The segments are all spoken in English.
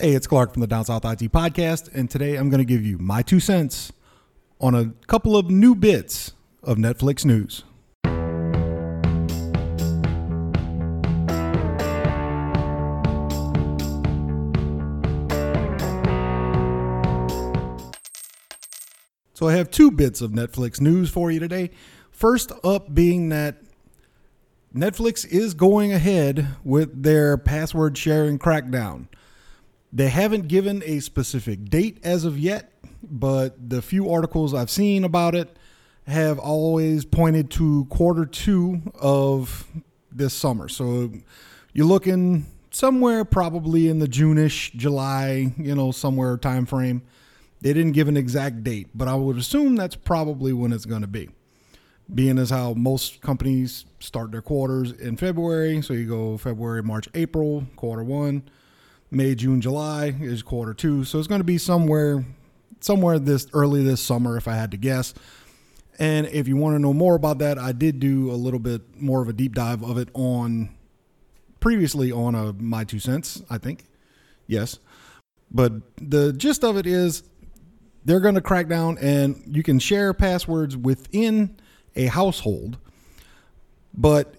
Hey, it's Clark from the Down South IT Podcast, and today I'm going to give you my two cents on a couple of new bits of Netflix news. So I have two bits of Netflix news for you today. First up being that Netflix is going ahead with their password sharing crackdown. They haven't given a specific date as of yet, but the few articles I've seen about it have always pointed to quarter two of this summer. So you're looking somewhere probably in the June-ish, July, you know, somewhere time frame. They didn't give an exact date, but I would assume that's probably when it's going to be. Being as how most companies start their quarters in February, so you go February, March, April, quarter one, May, June, July is quarter two. So it's going to be somewhere, somewhere this early this summer, if I had to guess. And if you want to know more about that, I did do a little bit more of a deep dive of it on previously on a my two cents, I think. Yes. But the gist of it is they're going to crack down and you can share passwords within a household, but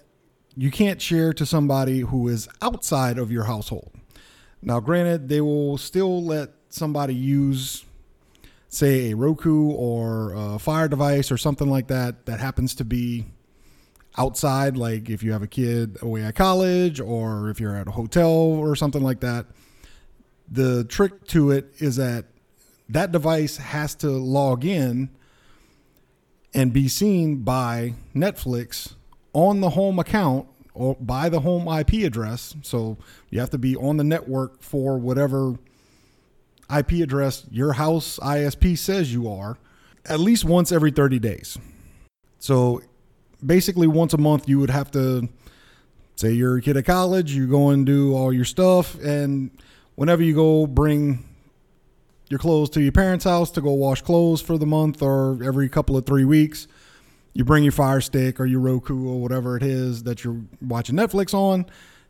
you can't share to somebody who is outside of your household. Now, granted, they will still let somebody use, say, a Roku or a Fire device or something like that that happens to be outside, like if you have a kid away at college or if you're at a hotel or something like that. The trick to it is that that device has to log in and be seen by Netflix on the home account or by the home IP address. So you have to be on the network for whatever IP address your house ISP says you are at least once every 30 days. So basically, once a month, you would have to say you're a kid at college, you go and do all your stuff, and whenever you go bring your clothes to your parents' house to go wash clothes for the month or every couple of three weeks. You bring your Fire Stick or your Roku or whatever it is that you're watching Netflix on,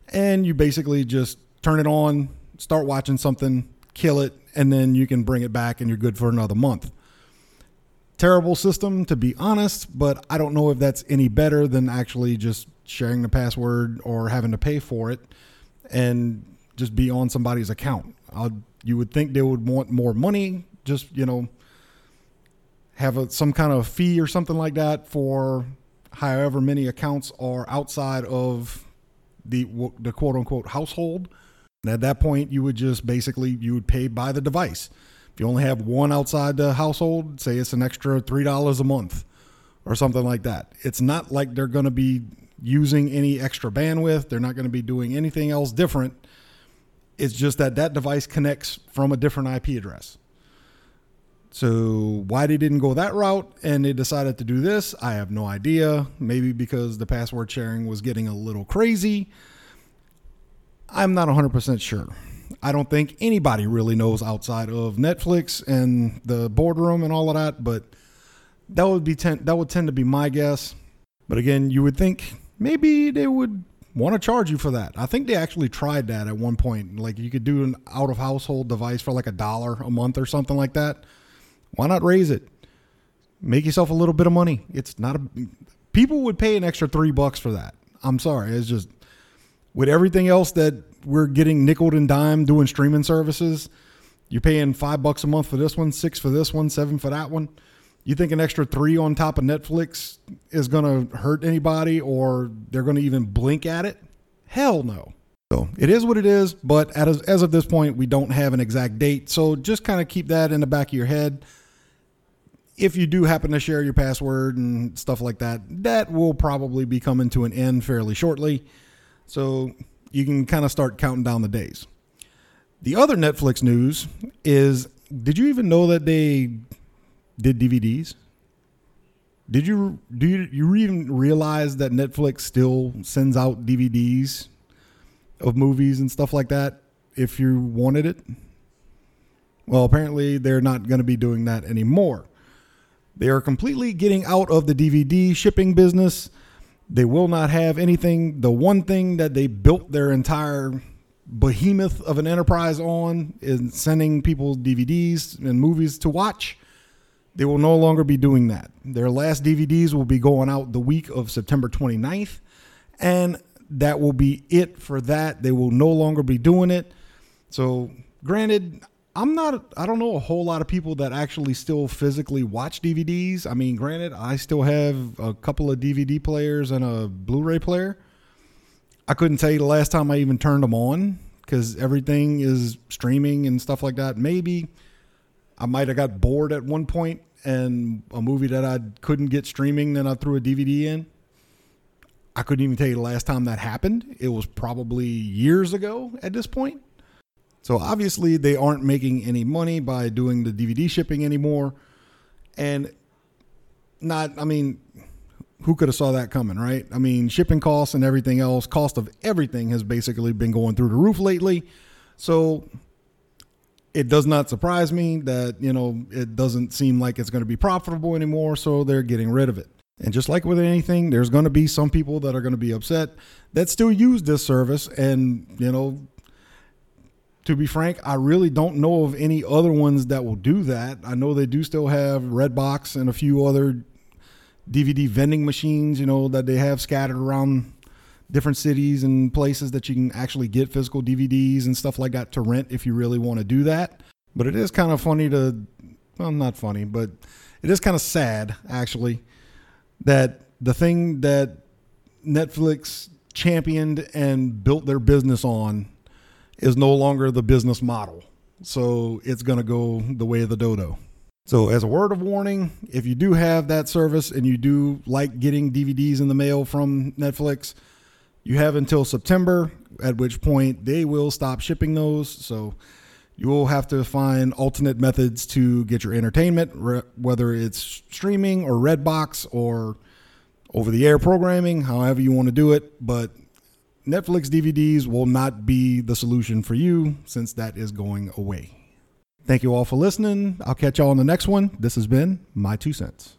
and you basically just turn it on, start watching something, kill it, and then you can bring it back and you're good for another month. Terrible system, to be honest, but I don't know if that's any better than actually just sharing the password or having to pay for it and just be on somebody's account. I'll you would think they would want more money, just, you know, have a, some kind of fee or something like that for however many accounts are outside of the the quote unquote household. And at that point, you would just basically you would pay by the device. If you only have one outside the household, say it's an extra three dollars a month or something like that. It's not like they're going to be using any extra bandwidth. They're not going to be doing anything else different it's just that that device connects from a different IP address. So why they didn't go that route and they decided to do this, I have no idea. Maybe because the password sharing was getting a little crazy. I'm not 100% sure. I don't think anybody really knows outside of Netflix and the boardroom and all of that, but that would be ten, that would tend to be my guess. But again, you would think maybe they would want to charge you for that. I think they actually tried that at one point. Like you could do an out of household device for like a dollar a month or something like that. Why not raise it? Make yourself a little bit of money. It's not a people would pay an extra 3 bucks for that. I'm sorry. It's just with everything else that we're getting nickel and dime doing streaming services, you're paying 5 bucks a month for this one, 6 for this one, 7 for that one you think an extra three on top of Netflix is going to hurt anybody or they're going to even blink at it? Hell no. So it is what it is, but as, as of this point, we don't have an exact date. So just kind of keep that in the back of your head. If you do happen to share your password and stuff like that, that will probably be coming to an end fairly shortly. So you can kind of start counting down the days. The other Netflix news is did you even know that they did DVDs. Did you do you, you even realize that Netflix still sends out DVDs of movies and stuff like that if you wanted it? Well, apparently they're not going to be doing that anymore. They are completely getting out of the DVD shipping business. They will not have anything. The one thing that they built their entire behemoth of an enterprise on is sending people DVDs and movies to watch. They will no longer be doing that. Their last DVDs will be going out the week of September 29th, and that will be it for that. They will no longer be doing it. So, granted, I'm not, I don't know a whole lot of people that actually still physically watch DVDs. I mean, granted, I still have a couple of DVD players and a Blu ray player. I couldn't tell you the last time I even turned them on because everything is streaming and stuff like that. Maybe I might have got bored at one point and a movie that I couldn't get streaming, then I threw a DVD in. I couldn't even tell you the last time that happened. It was probably years ago at this point. So obviously they aren't making any money by doing the DVD shipping anymore. And not I mean who could have saw that coming, right? I mean, shipping costs and everything else, cost of everything has basically been going through the roof lately. So it does not surprise me that, you know, it doesn't seem like it's going to be profitable anymore, so they're getting rid of it. And just like with anything, there's going to be some people that are going to be upset that still use this service and, you know, to be frank, I really don't know of any other ones that will do that. I know they do still have Redbox and a few other DVD vending machines, you know, that they have scattered around different cities and places that you can actually get physical DVDs and stuff like that to rent if you really want to do that. But it is kind of funny to, well, not funny, but it is kind of sad actually that the thing that Netflix championed and built their business on is no longer the business model. So it's going to go the way of the dodo. So, as a word of warning, if you do have that service and you do like getting DVDs in the mail from Netflix, you have until September, at which point they will stop shipping those. So, you will have to find alternate methods to get your entertainment, whether it's streaming or Redbox or over the air programming, however you want to do it. But Netflix DVDs will not be the solution for you since that is going away. Thank you all for listening. I'll catch y'all on the next one. This has been My Two Cents.